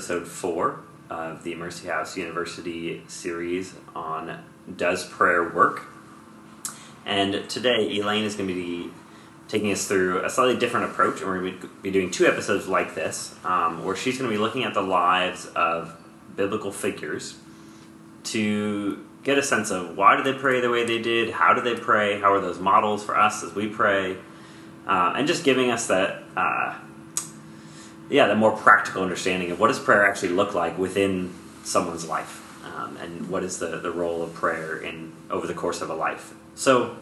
episode four of the Mercy House University series on Does Prayer Work? And today, Elaine is going to be taking us through a slightly different approach, and we're going to be doing two episodes like this, um, where she's going to be looking at the lives of biblical figures to get a sense of why did they pray the way they did, how did they pray, how are those models for us as we pray, uh, and just giving us that, uh, yeah, the more practical understanding of what does prayer actually look like within someone's life, um, and what is the, the role of prayer in over the course of a life. So,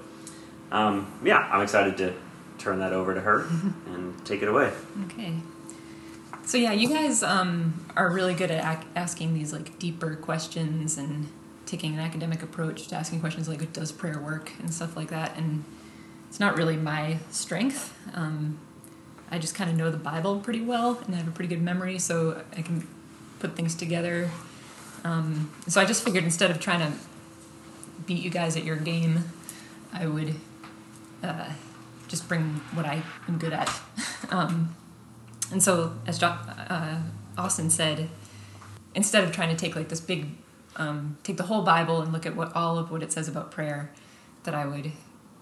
um, yeah, I'm excited to turn that over to her and take it away. Okay. So yeah, you guys um, are really good at ac- asking these like deeper questions and taking an academic approach to asking questions like does prayer work and stuff like that. And it's not really my strength. Um, I just kind of know the Bible pretty well and I have a pretty good memory, so I can put things together. Um, so I just figured instead of trying to beat you guys at your game, I would uh, just bring what I am good at. um, and so, as jo- uh, Austin said, instead of trying to take like this big, um, take the whole Bible and look at what all of what it says about prayer, that I would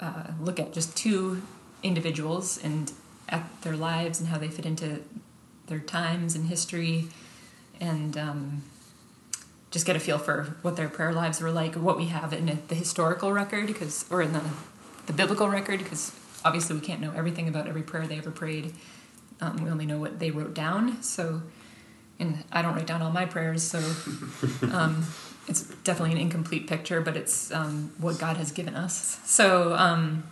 uh, look at just two individuals and at their lives and how they fit into their times and history, and um, just get a feel for what their prayer lives were like, or what we have in the historical record, because or in the the biblical record, because obviously we can't know everything about every prayer they ever prayed. Um, we only know what they wrote down. So, and I don't write down all my prayers, so um, it's definitely an incomplete picture, but it's um, what God has given us. So, um,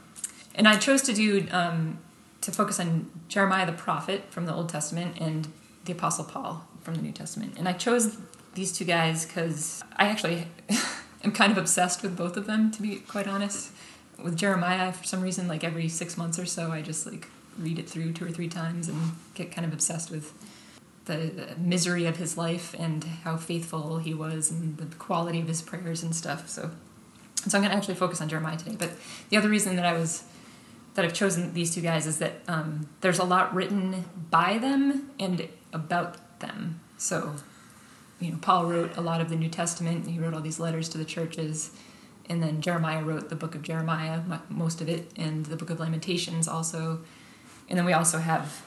and I chose to do um, to focus on Jeremiah the prophet from the Old Testament and the Apostle Paul from the New Testament. And I chose these two guys because I actually am kind of obsessed with both of them, to be quite honest with Jeremiah, for some reason, like every six months or so, I just like read it through two or three times and get kind of obsessed with the, misery of his life and how faithful he was and the quality of his prayers and stuff. So, so I'm going to actually focus on Jeremiah today. But the other reason that I was that I've chosen these two guys is that um, there's a lot written by them and about them. So, you know, Paul wrote a lot of the New Testament. He wrote all these letters to the churches and then Jeremiah wrote the book of Jeremiah, most of it, and the book of Lamentations also. And then we also have,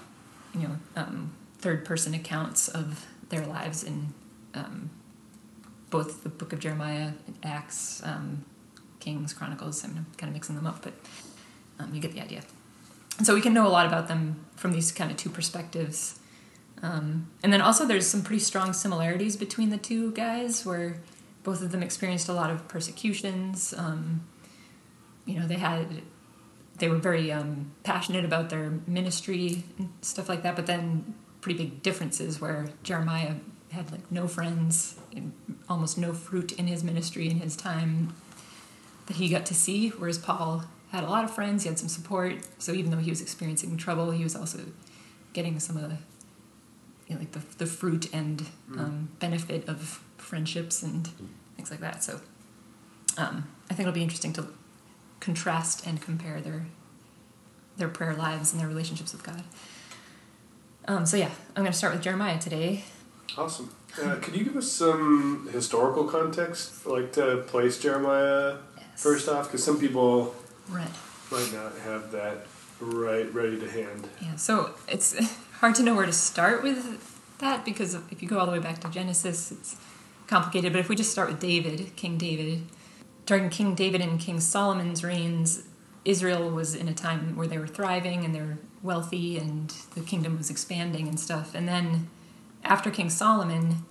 you know, um, third person accounts of their lives in um, both the book of Jeremiah, Acts, um, Kings, Chronicles. I'm kind of mixing them up, but um, you get the idea. And so we can know a lot about them from these kind of two perspectives. Um, and then also, there's some pretty strong similarities between the two guys where both of them experienced a lot of persecutions. Um, you know, they had they were very um, passionate about their ministry and stuff like that. But then pretty big differences where Jeremiah had like no friends, almost no fruit in his ministry in his time that he got to see, whereas Paul had a lot of friends, he had some support. So even though he was experiencing trouble, he was also getting some of the you know, like the, the fruit and mm. um, benefit of friendships and things like that. So um, I think it'll be interesting to contrast and compare their their prayer lives and their relationships with God. Um, so yeah, I'm going to start with Jeremiah today. Awesome. Uh, could you give us some historical context, like to place Jeremiah yes. first off? Because some people right. might not have that right ready to hand. Yeah. So it's hard to know where to start with that because if you go all the way back to Genesis, it's complicated, but if we just start with David, King David, during King David and King Solomon's reigns, Israel was in a time where they were thriving and they were wealthy and the kingdom was expanding and stuff. And then after King Solomon,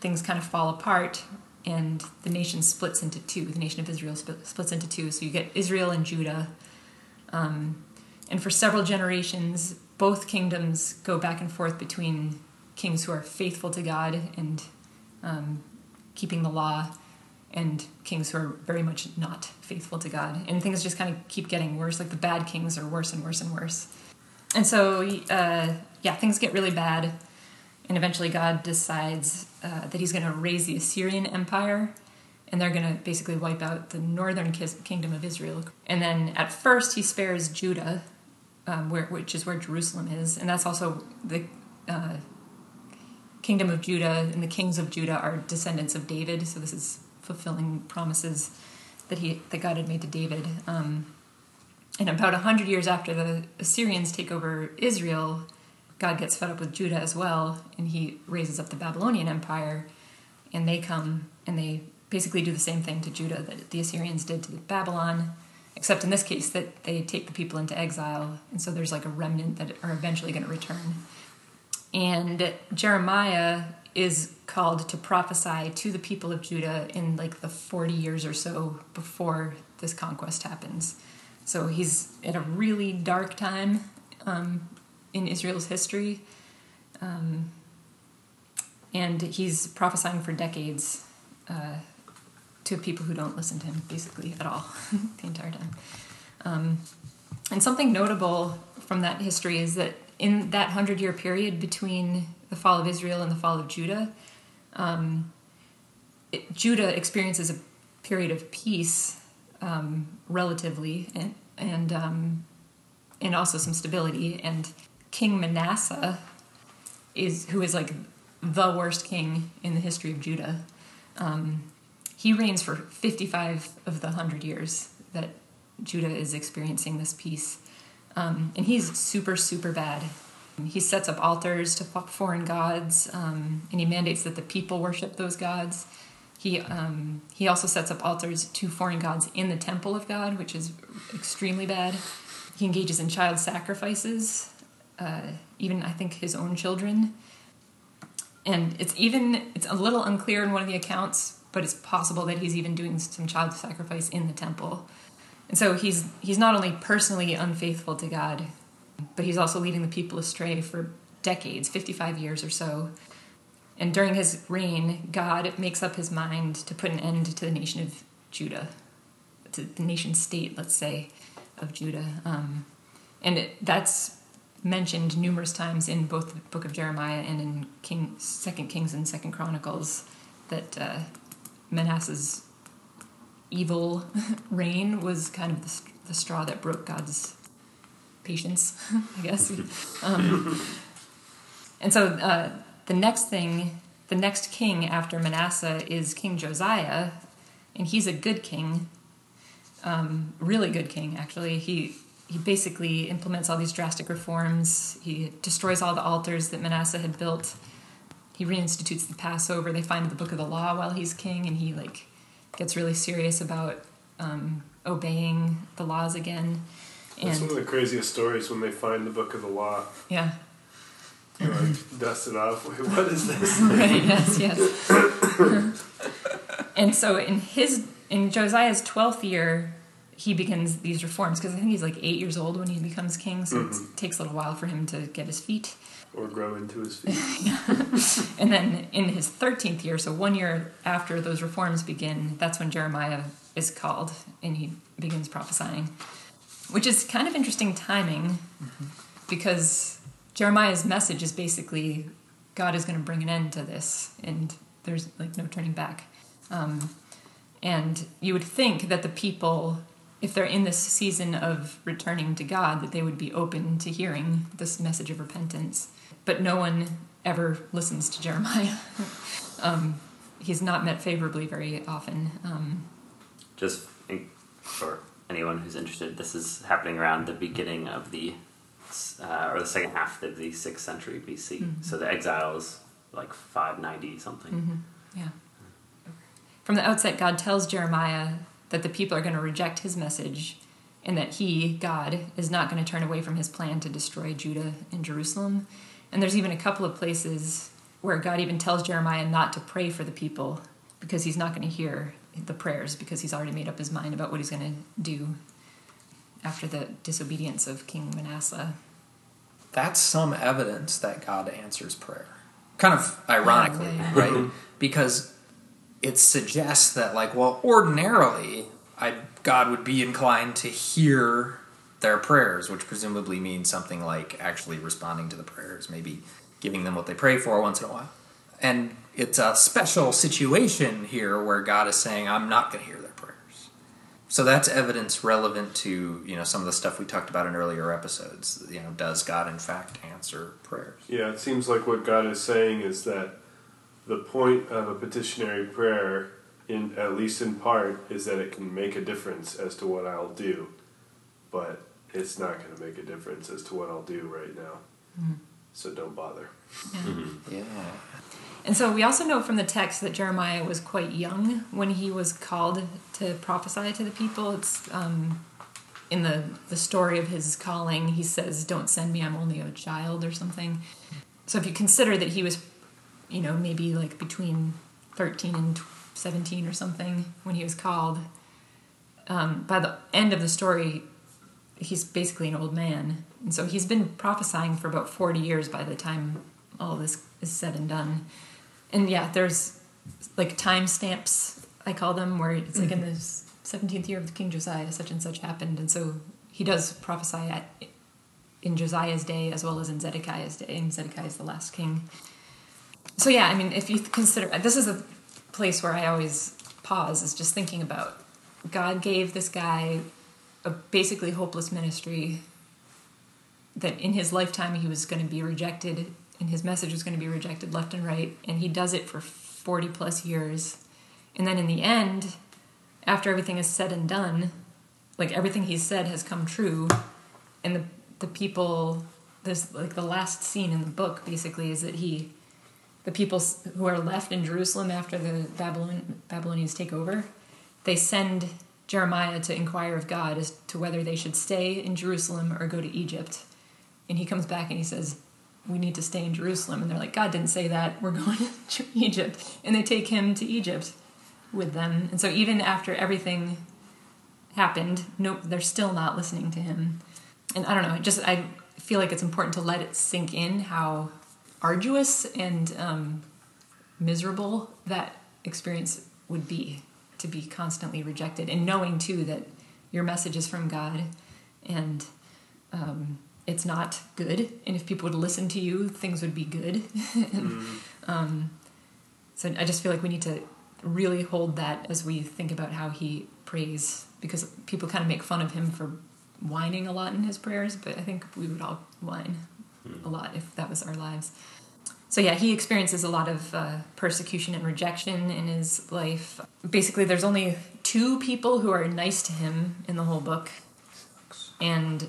things kind of fall apart and the nation splits into two. The nation of Israel splits into two. So you get Israel and Judah. Um, and for several generations, both kingdoms go back and forth between kings who are faithful to God and um, keeping the law, and kings who are very much not faithful to God. And things just kind of keep getting worse. Like the bad kings are worse and worse and worse. And so, uh, yeah, things get really bad. And eventually, God decides uh, that He's going to raise the Assyrian Empire, and they're going to basically wipe out the northern kingdom of Israel. And then, at first, He spares Judah, um, where, which is where Jerusalem is, and that's also the uh, kingdom of Judah and the kings of Judah are descendants of David. So this is fulfilling promises that he that God had made to David. Um, and about hundred years after the Assyrians take over Israel, God gets fed up with Judah as well, and he raises up the Babylonian Empire, and they come and they basically do the same thing to Judah that the Assyrians did to Babylon, except in this case that they take the people into exile, and so there's like a remnant that are eventually going to return. And Jeremiah is called to prophesy to the people of Judah in like the 40 years or so before this conquest happens. So he's at a really dark time um, in Israel's history. Um, and he's prophesying for decades uh, to people who don't listen to him, basically, at all, the entire time. Um, and something notable from that history is that in that hundred year period between the fall of Israel and the fall of Judah, um, it, Judah experiences a period of peace, um, relatively, and and um, and also some stability. And King Manasseh is who is like the worst king in the history of Judah. Um, he reigns for 55 of the 100 years that Judah is experiencing this peace. Um, and he's super, super bad. He sets up altars to foreign gods, um, and he mandates that the people worship those gods. He um, he also sets up altars to foreign gods in the temple of God, which is extremely bad. He engages in child sacrifices, uh, even I think his own children. And it's even it's a little unclear in one of the accounts, but it's possible that he's even doing some child sacrifice in the temple. And so he's he's not only personally unfaithful to God, but he's also leading the people astray for decades, 55 years or so. And during his reign, God makes up his mind to put an end to the nation of Judah, to the nation state, let's say, of Judah. Um, and it, that's mentioned numerous times in both the book of Jeremiah and in King, Second Kings and Second Chronicles that uh, Manasseh's evil reign was kind of the, the straw that broke God's patience, I guess. Um, and so uh, the next thing, the next king after Manasseh is King Josiah, and he's a good king, um, really good king actually. He he basically implements all these drastic reforms. He destroys all the altars that Manasseh had built. He reinstitutes the Passover. They find the book of the law while he's king, and he like gets really serious about um, obeying the laws again. That's one of the craziest stories when they find the book of the law. Yeah. You like, dust it off. Wait, what is this? right. Yes. Yes. and so in his in Josiah's twelfth year, he begins these reforms because I think he's like eight years old when he becomes king, so Mhm. it takes a little while for him to get his feet. Or grow into his feet. And then in his 13th year, so one year after those reforms begin, that's when Jeremiah is called and he begins prophesying, which is kind of interesting timing because Jeremiah's message is basically God is going to bring an end to this and there's like no turning back. Um, and you would think that the people, if they're in this season of returning to God, that they would be open to hearing this message of repentance. But no one ever listens to Jeremiah. um, he's not met favorably very often. Um, Just in- for anyone who's interested, this is happening around the beginning of the, uh, or the second half of the sixth century BC. Mhm. So the exile is like 590 something. mhm, yeah. From the outset, God tells Jeremiah that the people are going to reject his message and that he, God, is not going to turn away from his plan to destroy Judah and Jerusalem. And there's even a couple of places where God even tells Jeremiah not to pray for the people because he's not going to hear the prayers because he's already made up his mind about what he's going to do after the disobedience of King Manasseh. That's some evidence that God answers prayer. Kind of ironically, Yeah, yeah, right? Because it suggests that, like, well, ordinarily, I, God would be inclined to hear their prayers, which presumably means something like actually responding to the prayers, maybe giving them what they pray for once in a while. And it's a special situation here where God is saying, I'm not going to hear their prayers. So that's evidence relevant to you know some of the stuff we talked about in earlier episodes. You know, does God in fact answer prayers? Yeah, it seems like what God is saying is that the point of a petitionary prayer, in at least in part, is that it can make a difference as to what I'll do, but it's not going to make a difference as to what I'll do right now. Mm-hmm. So don't bother. Yeah. And so we also know from the text that Jeremiah was quite young when he was called to prophesy to the people. It's um, in the, the story of his calling, he says, Don't send me, I'm only a child, or something. So if you consider that he was, you know, maybe like between 13 and 17 or something when he was called, um, by the end of the story, he's basically an old man. And so he's been prophesying for about 40 years by the time all this is said and done. And yeah, there's like time stamps, I call them, where it's like in the 17th year of King Josiah, such and such happened. And so he does prophesy at, in Josiah's day as well as in Zedekiah's day. And Zedekiah is the last king. So yeah, I mean, if you consider this is a place where I always pause, is just thinking about God gave this guy a basically hopeless ministry that in his lifetime he was going to be rejected and his message was going to be rejected left and right and he does it for 40 plus years. And then in the end after everything is said and done like everything he said has come true and the the people this like the last scene in the book basically is that he the people who are left in Jerusalem after the Babylon Babylonians take over they send Jeremiah to inquire of God as to whether they should stay in Jerusalem or go to Egypt. And he comes back and he says, We need to stay in Jerusalem. And they're like, God didn't say that. We're going to Egypt. And they take him to Egypt with them. And so even after everything happened, nope, they're still not listening to him. And I don't know, just I feel like it's important to let it sink in how arduous and um, miserable that experience would be to be constantly rejected and knowing too that your message is from god and um, it's not good. And if people would listen to you things would be good. And, um, so i just feel like we need to really hold that as we think about how he prays because people kind of make fun of him for whining a lot in his prayers but i think we would all whine a lot if that was our lives so yeah, he experiences a lot of uh, persecution and rejection in his life. Basically, there's only two people who are nice to him in the whole book, and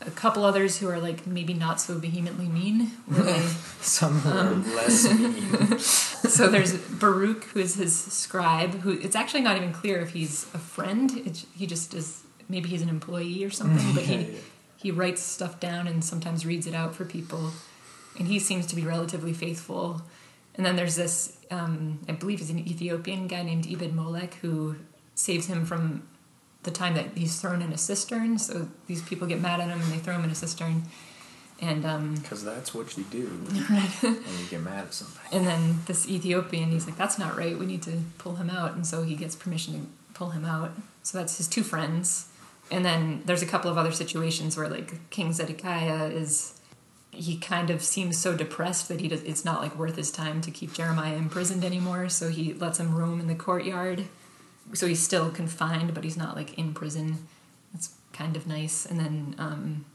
a couple others who are like maybe not so vehemently mean. they- Some who are less mean. so there's Baruch, who is his scribe. Who it's actually not even clear if he's a friend. It's, he just is. Maybe he's an employee or something. But he he writes stuff down and sometimes reads it out for people. And he seems to be relatively faithful. And then there's this, um, I believe, he's an Ethiopian guy named Ebed Melech who saves him from the time that he's thrown in a cistern. So these people get mad at him and they throw him in a cistern. And um, Because that's what you do when you get mad at somebody. and then this Ethiopian, he's like, "That's not right. We need to pull him out." And so he gets permission to pull him out. So that's his two friends. And then there's a couple of other situations where like King Zedekiah is he kind of seems so depressed that he does it's not like worth his time to keep Jeremiah imprisoned anymore, so he lets him roam in the courtyard. So he's still confined, but he's not like in prison. That's kind of nice. And then um,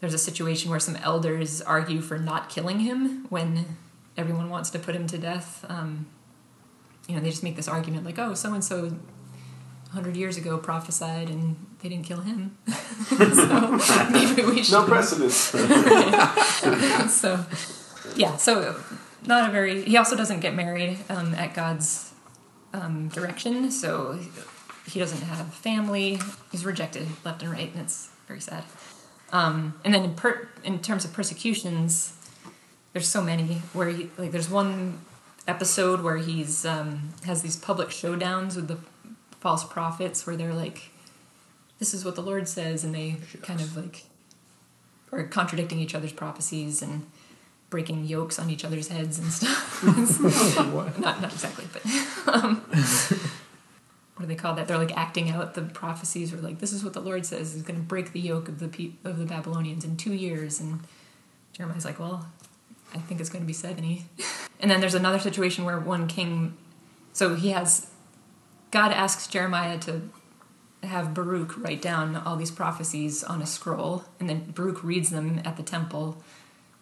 there's a situation where some elders argue for not killing him when everyone wants to put him to death. Um, you know, they just make this argument like, oh, so and so 100 years ago prophesied and they didn't kill him. so maybe we should. No precedence. so, yeah, so not a very. He also doesn't get married um, at God's um, direction, so he doesn't have family. He's rejected left and right, and it's very sad. Um, and then in, per- in terms of persecutions, there's so many where he like there's one episode where he's um, has these public showdowns with the false prophets where they're like, "This is what the Lord says," and they kind of like are contradicting each other's prophecies and breaking yokes on each other's heads and stuff. not not exactly, but um, what do they call that? They're like acting out the prophecies, or like this is what the Lord says is going to break the yoke of the pe- of the Babylonians in two years, and Jeremiah's like, well, I think it's going to be seventy. and then there's another situation where one king, so he has God asks Jeremiah to have Baruch write down all these prophecies on a scroll, and then Baruch reads them at the temple,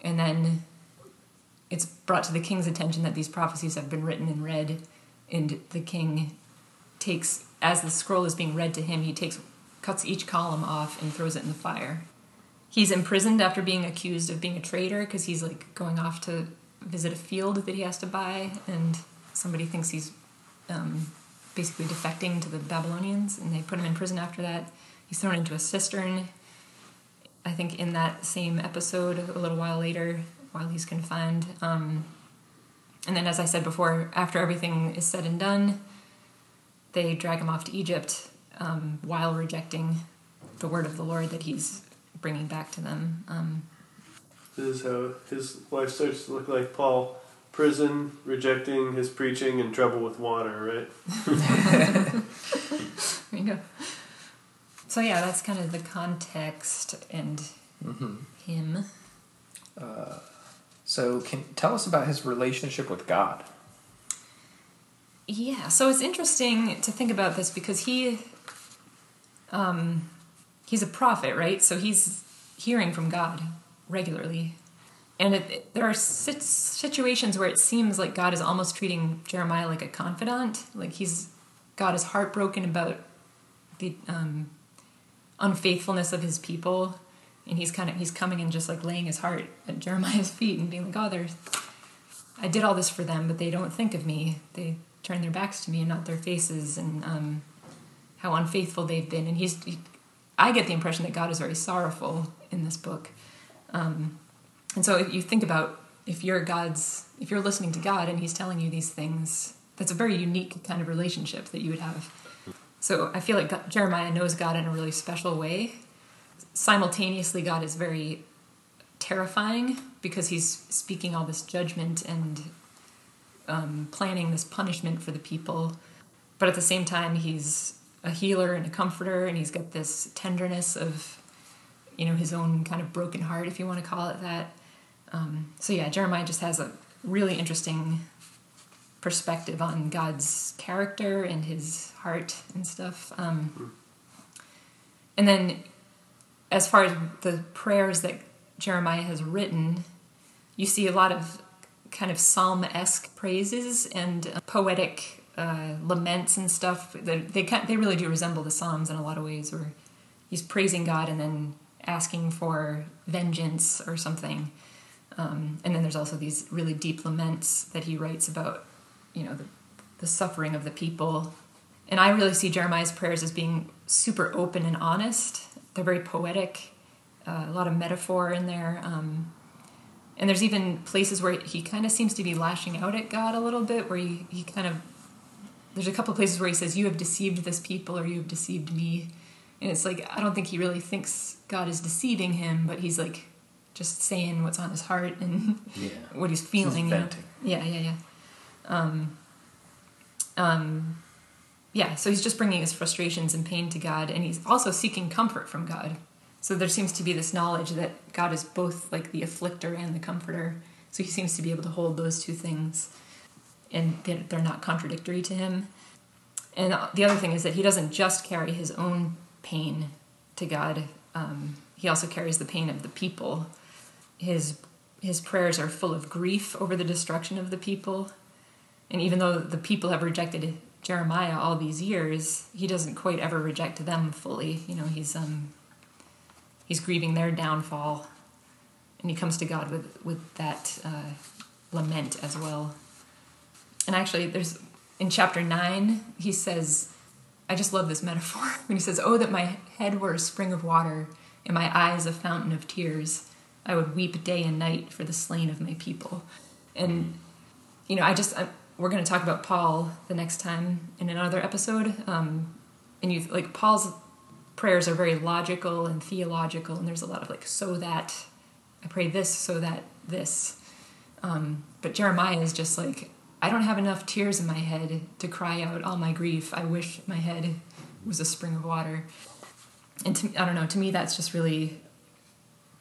and then it's brought to the king's attention that these prophecies have been written and read, and the king takes, as the scroll is being read to him, he takes, cuts each column off and throws it in the fire. He's imprisoned after being accused of being a traitor because he's like going off to visit a field that he has to buy, and somebody thinks he's um, basically defecting to the Babylonians, and they put him in prison after that. He's thrown into a cistern. I think in that same episode, a little while later, while he's confined. Um, and then, as I said before, after everything is said and done, they drag him off to Egypt um, while rejecting the word of the Lord that he's bringing back to them. Um, This is how his life starts to look like Paul. Prison, rejecting his preaching, and trouble with water, right? There you go. So yeah, that's kind of the context and him. So, can tell us about his relationship with God. Yeah, so it's interesting to think about this because he, um, he's a prophet, right? So he's hearing from God regularly, and it, it- there are situations where it seems like God is almost treating Jeremiah like a confidant, like he's God is heartbroken about the um, unfaithfulness of his people, and he's kind of he's coming and just like laying his heart at Jeremiah's feet and being like, "Oh, there's I did all this for them, but they don't think of me. They turn their backs to me and not their faces, and um, how unfaithful they've been." And he's, he, I get the impression that God is very sorrowful in this book. Um, and so, if you think about if you're God's, if you're listening to God and He's telling you these things, that's a very unique kind of relationship that you would have. So I feel like God, Jeremiah knows God in a really special way. Simultaneously, God is very terrifying because he's speaking all this judgment and um, planning this punishment for the people. But at the same time, he's a healer and a comforter, and he's got this tenderness of, you know, his own kind of broken heart, if you want to call it that. Um, so yeah, Jeremiah just has a really interesting perspective on God's character and his heart and stuff. Um, and then, as far as the prayers that Jeremiah has written, you see a lot of kind of psalm esque praises and uh, poetic uh, laments and stuff. They they, they really do resemble the Psalms in a lot of ways, where he's praising God and then asking for vengeance or something. Um, and then there's also these really deep laments that he writes about, you know, the, the suffering of the people. And I really see Jeremiah's prayers as being super open and honest. They're very poetic, uh, a lot of metaphor in there. Um, and there's even places where he kind of seems to be lashing out at God a little bit, where he, he kind of, there's a couple places where he says, You have deceived this people or you have deceived me. And it's like, I don't think he really thinks God is deceiving him, but he's like just saying what's on his heart and Yeah. what he's feeling. you know? Yeah, yeah, yeah. Um, um, yeah, so he's just bringing his frustrations and pain to God, and he's also seeking comfort from God. So there seems to be this knowledge that God is both like the afflictor and the comforter. So he seems to be able to hold those two things, and they're they're not contradictory to him. And the other thing is that he doesn't just carry his own pain to God; um, he also carries the pain of the people. His his prayers are full of grief over the destruction of the people, and even though the people have rejected Jeremiah all these years, he doesn't quite ever reject them fully. You know, he's um, he's grieving their downfall, and he comes to God with with that uh, lament as well. And actually, there's in chapter nine, he says, I just love this metaphor when he says, "Oh, that my head were a spring of water, and my eyes a fountain of tears. I would weep day and night for the slain of my people." And you know, I just I, we're going to talk about Paul the next time in another episode. Um, and you like Paul's prayers are very logical and theological, and there's a lot of like so that I pray this so that this. Um, but Jeremiah is just like I don't have enough tears in my head to cry out all my grief. I wish my head was a spring of water. And to, I don't know. To me, that's just really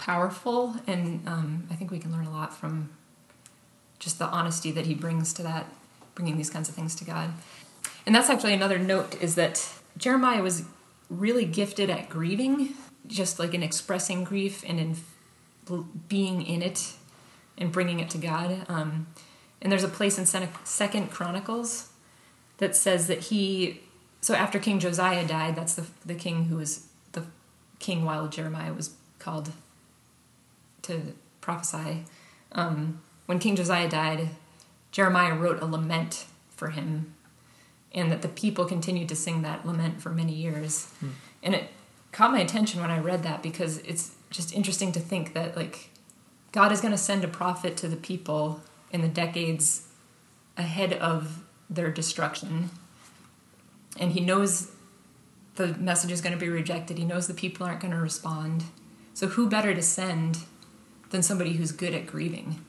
powerful, and um, I think we can learn a lot from just the honesty that he brings to that, bringing these kinds of things to God. And that's actually another note is that Jeremiah was really gifted at grieving, just like in expressing grief and in being in it and bringing it to God. Um, and there's a place in Second Chronicles that says that he. So after King Josiah died, that's the the king who was the king while Jeremiah was called to prophesy. Um, when King Josiah died, Jeremiah wrote a lament for him, and that the people continued to sing that lament for many years. And it caught my attention when I read that because it's just interesting to think that like God is going to send a prophet to the people in the decades ahead of their destruction, and He knows the message is going to be rejected. He knows the people aren't going to respond. So who better to send than somebody who's good at grieving?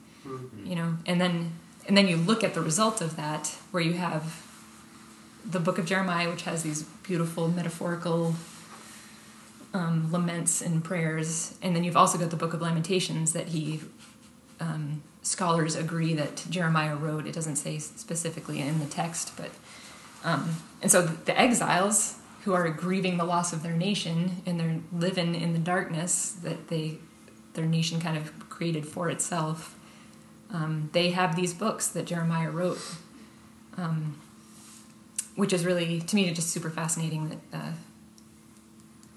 You know, and then and then you look at the result of that, where you have the book of Jeremiah, which has these beautiful metaphorical um, laments and prayers, and then you've also got the book of Lamentations that he um, scholars agree that Jeremiah wrote. It doesn't say specifically in the text, but um, and so the exiles who are grieving the loss of their nation and they're living in the darkness that they their nation kind of created for itself. Um, they have these books that Jeremiah wrote, um, which is really to me just super fascinating. That uh,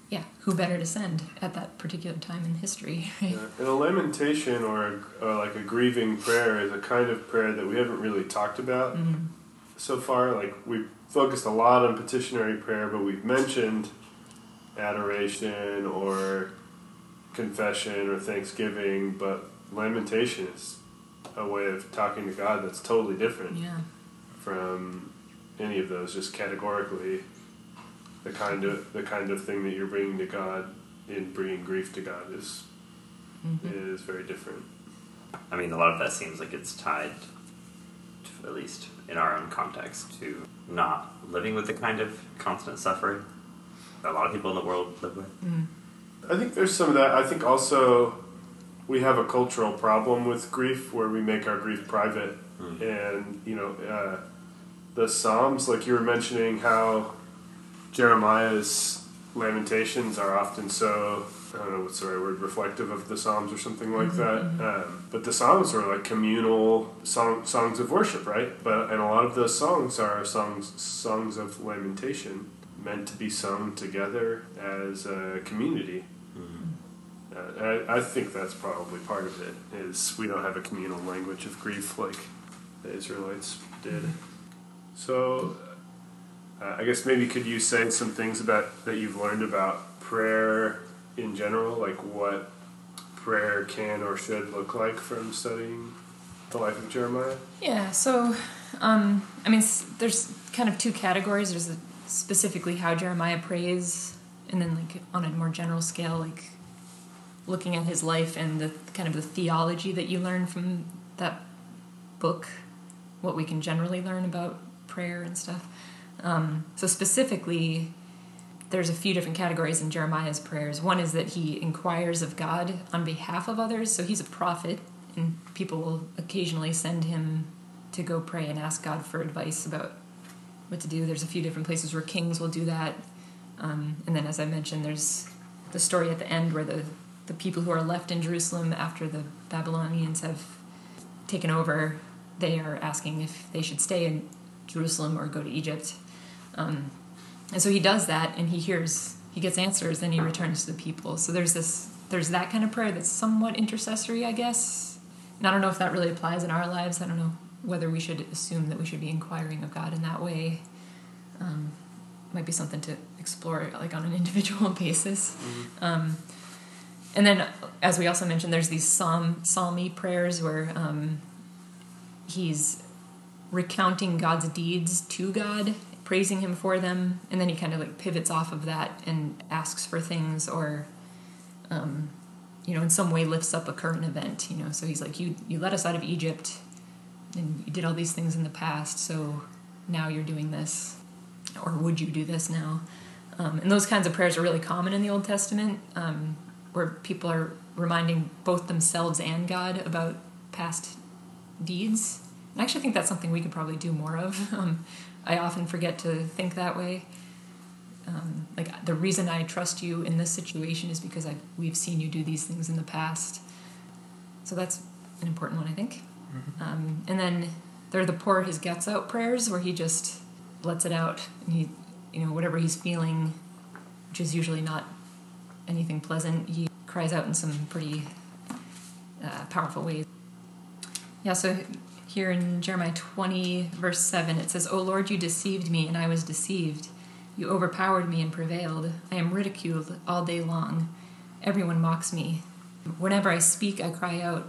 yeah, who better to send at that particular time in history? Right? Yeah. And a lamentation or, a, or like a grieving prayer is a kind of prayer that we haven't really talked about Mm-hmm. so far. Like we've focused a lot on petitionary prayer, but we've mentioned adoration or confession or thanksgiving, but lamentation is a way of talking to God that's totally different Yeah. from any of those. Just categorically, the kind of the kind of thing that you're bringing to God in bringing grief to God is Mm-hmm. is very different. I mean, a lot of that seems like it's tied, to, at least in our own context, to not living with the kind of constant suffering that a lot of people in the world live with. I think there's some of that. I think also we have a cultural problem with grief where we make our grief private, and you know, uh, the Psalms, like you were mentioning, how Jeremiah's lamentations are often so. I don't know what's the right word, reflective of the Psalms or something like that. Um, but the Psalms are like communal song, songs of worship, right? But and a lot of those songs are songs songs of lamentation, meant to be sung together as a community. Uh, I, I think that's probably part of it. Is we don't have a communal language of grief like the Israelites did. So, uh, I guess maybe could you say some things about that you've learned about prayer in general, like what prayer can or should look like from studying the life of Jeremiah? Yeah, so um, I mean, there's kind of two categories. There's the, specifically how Jeremiah prays, and then like on a more general scale, like looking at his life and the kind of the theology that you learn from that book, what we can generally learn about prayer and stuff. Um, so specifically, there's a few different categories in Jeremiah's prayers. One is that he inquires of God on behalf of others. So he's a prophet, and people will occasionally send him to go pray and ask God for advice about what to do. There's a few different places where kings will do that. Um, and then, as I mentioned, there's the story at the end where the, the people who are left in Jerusalem after the Babylonians have taken over, they are asking if they should stay in Jerusalem or go to Egypt. Um, and so he does that, and he hears, he gets answers, then he returns to the people. So there's this, there's that kind of prayer that's somewhat intercessory, I guess. And I don't know if that really applies in our lives. I don't know whether we should assume that we should be inquiring of God in that way. Um, might be something to explore, like on an individual basis. Um, and then, as we also mentioned, there's these psalm psalmy prayers where um, he's recounting God's deeds to God, praising Him for them, and then he kind of like pivots off of that and asks for things or, um, you know, in some way lifts up a current event. You know, so he's like, "You you let us out of Egypt, and you did all these things in the past, so now you're doing this, or would you do this now?" Um, and those kinds of prayers are really common in the Old Testament, um, where people are reminding both themselves and God about past deeds. And I actually think that's something we could probably do more of. Um, I often forget to think that way. Um, like the reason I trust you in this situation is because I we've seen you do these things in the past. So that's an important one, I think. Um, and then there are the pour his guts out prayers where he just lets it out and he, you know, whatever he's feeling, which is usually not anything pleasant, he cries out in some pretty uh, powerful ways. Yeah, so here in Jeremiah 20, verse 7, it says, O Lord, you deceived me, and I was deceived. You overpowered me and prevailed. I am ridiculed all day long. Everyone mocks me. Whenever I speak, I cry out,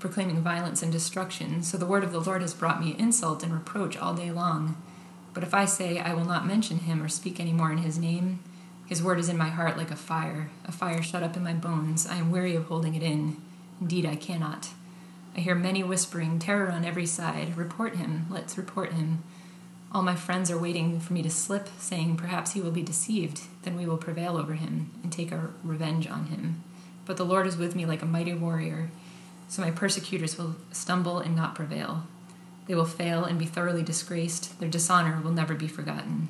proclaiming violence and destruction. So the word of the Lord has brought me insult and reproach all day long. But if I say, I will not mention him or speak any more in his name, his word is in my heart like a fire, a fire shut up in my bones. I am weary of holding it in. Indeed, I cannot. I hear many whispering, terror on every side. Report him, let's report him. All my friends are waiting for me to slip, saying, Perhaps he will be deceived, then we will prevail over him and take our revenge on him. But the Lord is with me like a mighty warrior, so my persecutors will stumble and not prevail. They will fail and be thoroughly disgraced. Their dishonor will never be forgotten.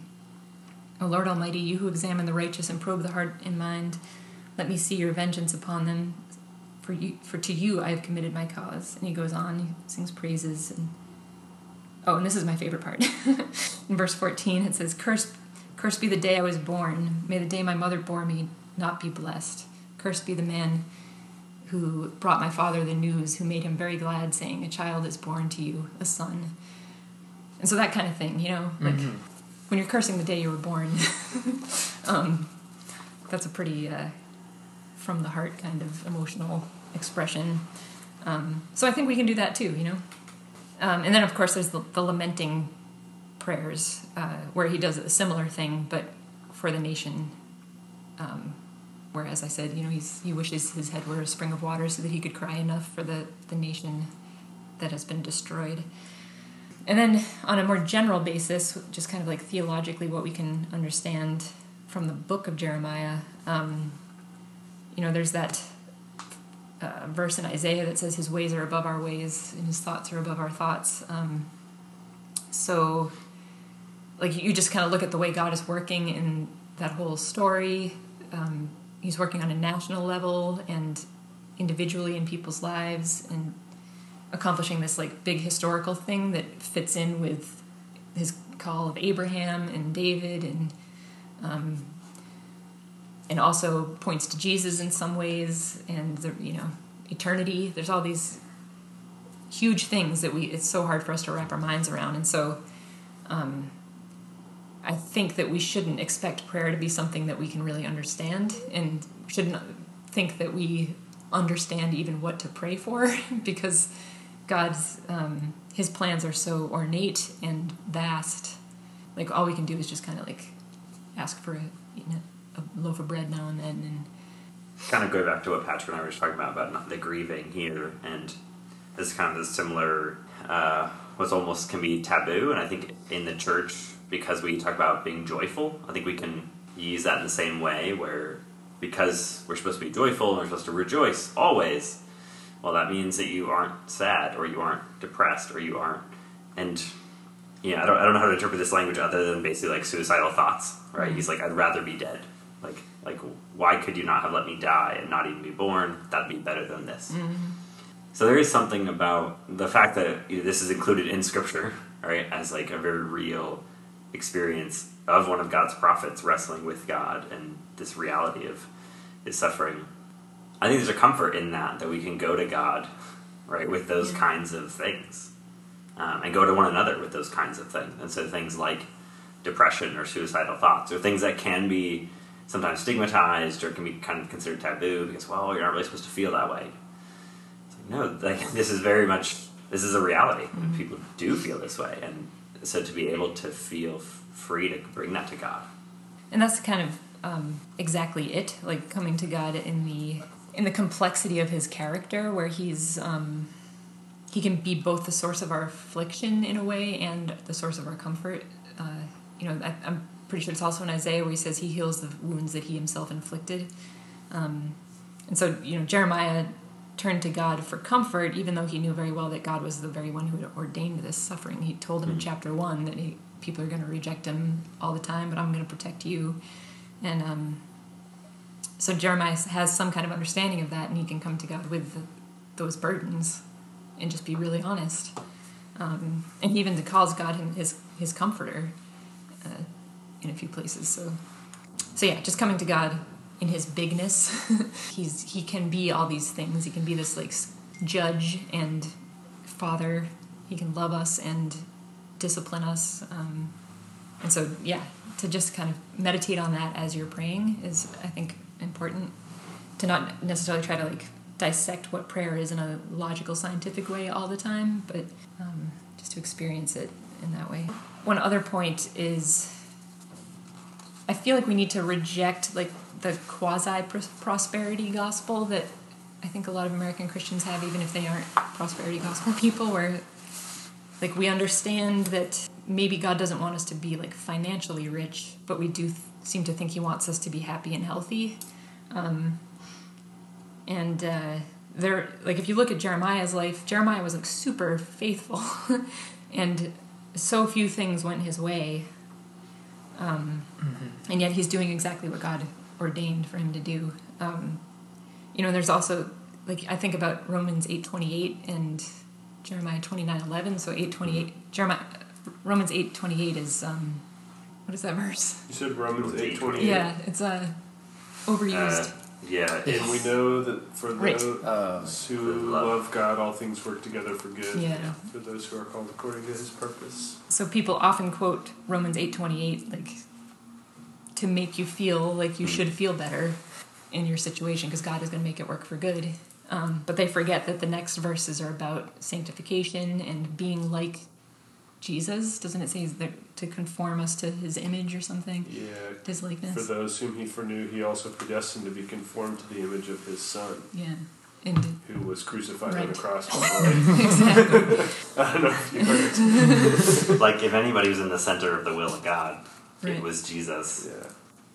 O Lord Almighty, you who examine the righteous and probe the heart and mind, let me see your vengeance upon them. For you, for to you I have committed my cause. And he goes on, he sings praises. And oh, and this is my favorite part. In verse fourteen, it says, "Cursed, cursed be the day I was born. May the day my mother bore me not be blessed. Cursed be the man who brought my father the news, who made him very glad, saying, A child is born to you, a son. And so that kind of thing, you know, like Mhm. When you're cursing the day you were born, um, that's a pretty uh, from the heart kind of emotional expression. Um, so I think we can do that too, you know. Um, and then of course there's the, the lamenting prayers uh, where he does a similar thing, but for the nation. Um, where, as I said, you know, he's, he wishes his head were a spring of water so that he could cry enough for the, the nation that has been destroyed. And then, on a more general basis, just kind of like theologically, what we can understand from the book of Jeremiah, um, you know, there's that uh, verse in Isaiah that says, His ways are above our ways, and His thoughts are above our thoughts. Um, so, like, you just kind of look at the way God is working in that whole story. Um, he's working on a national level and individually in people's lives and accomplishing this like big historical thing that fits in with his call of Abraham and David and um, and also points to Jesus in some ways and the you know eternity. There's all these huge things that we it's so hard for us to wrap our minds around and so um, I think that we shouldn't expect prayer to be something that we can really understand and shouldn't think that we understand even what to pray for because God's um, his plans are so ornate and vast. Like all we can do is just kind of like ask for a, you know, a loaf of bread now and then and kind of go back to what Patrick and I were talking about about not the grieving here, and this kind of similar. Uh, what's almost can be taboo, and I think in the church because we talk about being joyful, I think we can use that in the same way where because we're supposed to be joyful and we're supposed to rejoice always. Well, that means that you aren't sad or you aren't depressed or you aren't, and yeah, I don't, I don't know how to interpret this language other than basically like suicidal thoughts, right? Mm-hmm. He's like, I'd rather be dead. Like, like, why could you not have let me die and not even be born? That'd be better than this. Mm-hmm. So there is something about the fact that you know, this is included in Scripture, right, as like a very real experience of one of God's prophets wrestling with God and this reality of his suffering. I think there's a comfort in that that we can go to God, right, with those Yeah. kinds of things, um, and go to one another with those kinds of things. And so things like depression or suicidal thoughts, or things that can be sometimes stigmatized or can be kind of considered taboo because, well, you're not really supposed to feel that way. It's like, no, like this is very much this is a reality. People do feel this way, and so to be able to feel f- free to bring that to God. and that's kind of um, exactly it like coming to god in the in the complexity of his character where he's um, he can be both the source of our affliction in a way and the source of our comfort. Uh, you know I, i'm pretty sure it's also in isaiah where he says he heals the wounds that he himself inflicted. Um, and so you know jeremiah turned to god for comfort even though he knew very well that god was the very one who had ordained this suffering. He told him in chapter one that he people are going to reject him all the time, but I'm going to protect you. And um, so Jeremiah has some kind of understanding of that, and he can come to God with the, those burdens and just be really honest. Um, and he even calls God his his comforter uh, in a few places. So, so yeah, just coming to God in His bigness. He's he can be all these things. He can be this like judge and father. He can love us and discipline us. Um, and so, yeah, to just kind of meditate on that as you're praying is, I think, important. To not necessarily try to like dissect what prayer is in a logical, scientific way all the time, but um, just to experience it in that way. One other point is I feel like we need to reject like the quasi prosperity gospel that I think a lot of American Christians have, even if they aren't prosperity gospel people, where like we understand that maybe God doesn't want us to be like financially rich, but we do th- seem to think He wants us to be happy and healthy. Um, and uh, there, like if you look at Jeremiah's life, Jeremiah was like super faithful, and so few things went his way. Um, mm-hmm. And yet he's doing exactly what God ordained for him to do. Um, you know, there's also like I think about Romans eight twenty eight and Jeremiah twenty nine eleven. So eight twenty eight Jeremiah Romans eight twenty eight is um, what is that verse? You said Romans eight twenty eight. Yeah, it's uh, overused. Uh, yeah, and we know that for right. those uh, who love. love. God, all things work together for good. Yeah. For those who are called according to His purpose. So people often quote Romans eight twenty eight like to make you feel like you should feel better in your situation because God is going to make it work for good. Um, but they forget that the next verses are about sanctification and being like Jesus. Doesn't it say that to conform us to His image or something? Yeah. His likeness. For those whom He foreknew, He also predestined to be conformed to the image of His Son. Yeah. And who was crucified right. on the cross exactly. I don't know if you heard. like if anybody was in the center of the will of God, right. it was Jesus. Yeah.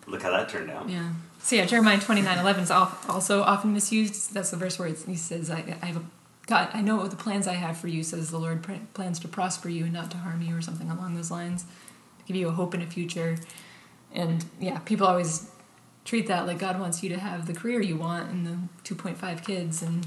Look how that turned out. Yeah. So yeah, Jeremiah twenty nine eleven is also often misused. That's the verse where he says, I, I have a God, I know the plans I have for you, says the Lord, plans to prosper you and not to harm you, or something along those lines, give you a hope and a future. And yeah, people always treat that like God wants you to have the career you want and the 2.5 kids and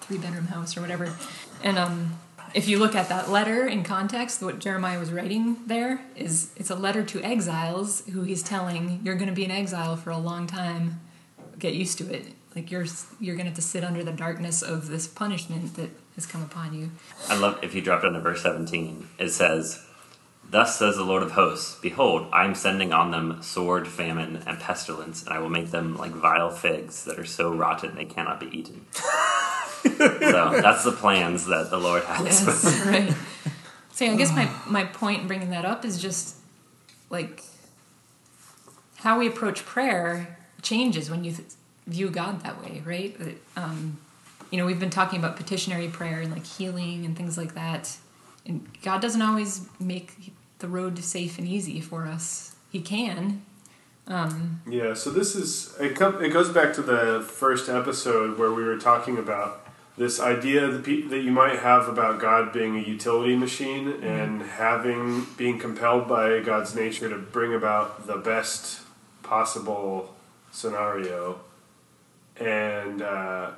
three bedroom house or whatever. And um, if you look at that letter in context, what Jeremiah was writing there is it's a letter to exiles who he's telling you're going to be in exile for a long time. Get used to it. Like you're you're going to have to sit under the darkness of this punishment that has come upon you. I love if you drop down to verse 17. It says, Thus says the Lord of hosts, Behold, I am sending on them sword, famine, and pestilence, and I will make them like vile figs that are so rotten they cannot be eaten. so that's the plans that the Lord has. Yes, right. So I guess my, ah. my point in bringing that up is just like how we approach prayer changes when you th- view God that way, right? Um, you know, we've been talking about petitionary prayer and like healing and things like that. And God doesn't always make the road safe and easy for us. He can. Um, yeah, so this is, it, com- it goes back to the first episode where we were talking about this idea that, pe- that you might have about God being a utility machine mm-hmm. and having being compelled by God's nature to bring about the best possible scenario. And uh,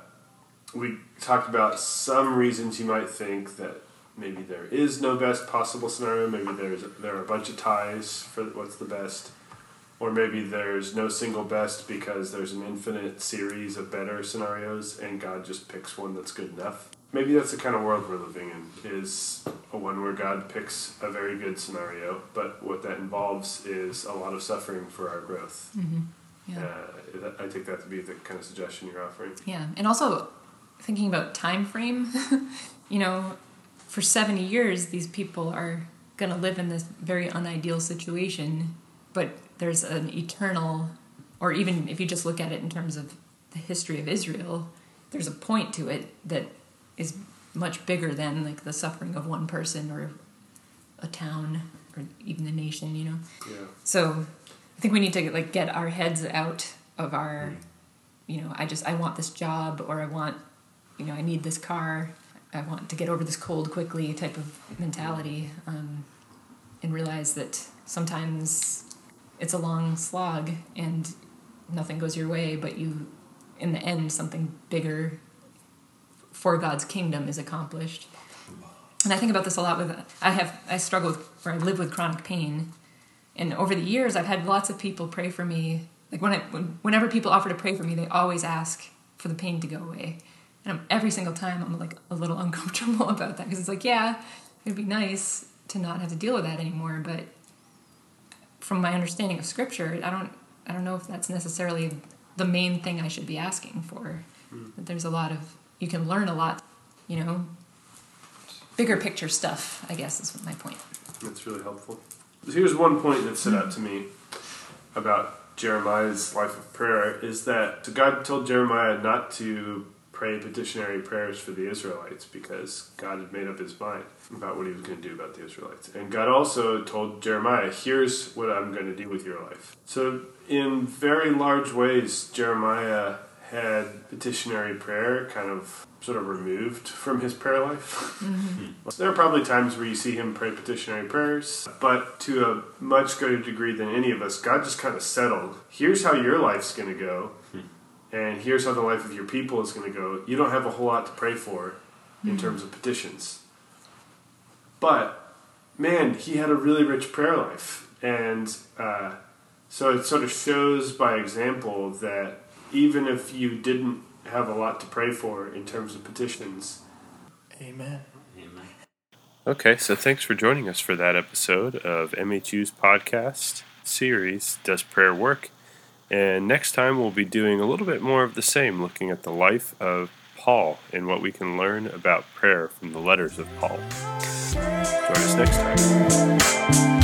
we talked about some reasons you might think that maybe there is no best possible scenario. Maybe there's there are a bunch of ties for what's the best or maybe there's no single best because there's an infinite series of better scenarios and God just picks one that's good enough. Maybe that's the kind of world we're living in is a one where God picks a very good scenario, but what that involves is a lot of suffering for our growth. Mm-hmm. Yeah. Uh, I take that to be the kind of suggestion you're offering. Yeah, and also thinking about time frame, you know, for 70 years these people are going to live in this very unideal situation, but there's an eternal, or even if you just look at it in terms of the history of Israel, there's a point to it that is much bigger than like the suffering of one person or a town or even the nation, you know. Yeah. So I think we need to like get our heads out of our, you know, I just I want this job or I want, you know, I need this car, I want to get over this cold quickly type of mentality. Um, and realize that sometimes it's a long slog and nothing goes your way, but you, in the end, something bigger for God's kingdom is accomplished. And I think about this a lot with I have I struggle with or I live with chronic pain, and over the years I've had lots of people pray for me. Like when I when, whenever people offer to pray for me, they always ask for the pain to go away, and I'm, every single time I'm like a little uncomfortable about that because it's like yeah, it'd be nice to not have to deal with that anymore, but from my understanding of scripture, I don't I don't know if that's necessarily the main thing I should be asking for. Mm. There's a lot of you can learn a lot, you know, bigger picture stuff. I guess is my point. That's really helpful. Here's one point that stood out to me about Jeremiah's life of prayer is that God told Jeremiah not to pray petitionary prayers for the Israelites because God had made up his mind about what he was going to do about the Israelites. And God also told Jeremiah, here's what I'm going to do with your life. So, in very large ways, Jeremiah had petitionary prayer kind of sort of removed from his prayer life. Mm-hmm. there are probably times where you see him pray petitionary prayers, but to a much greater degree than any of us, God just kind of settled. Here's how your life's going to go and here's how the life of your people is going to go. You don't have a whole lot to pray for in mm-hmm. terms of petitions. But, man, he had a really rich prayer life. And uh, so it sort of shows by example that even if you didn't have a lot to pray for in terms of petitions. Amen. Amen. Okay, so thanks for joining us for that episode of MHU's podcast series, Does Prayer Work? And next time we'll be doing a little bit more of the same, looking at the life of Paul and what we can learn about prayer from the letters of Paul. Join us next time.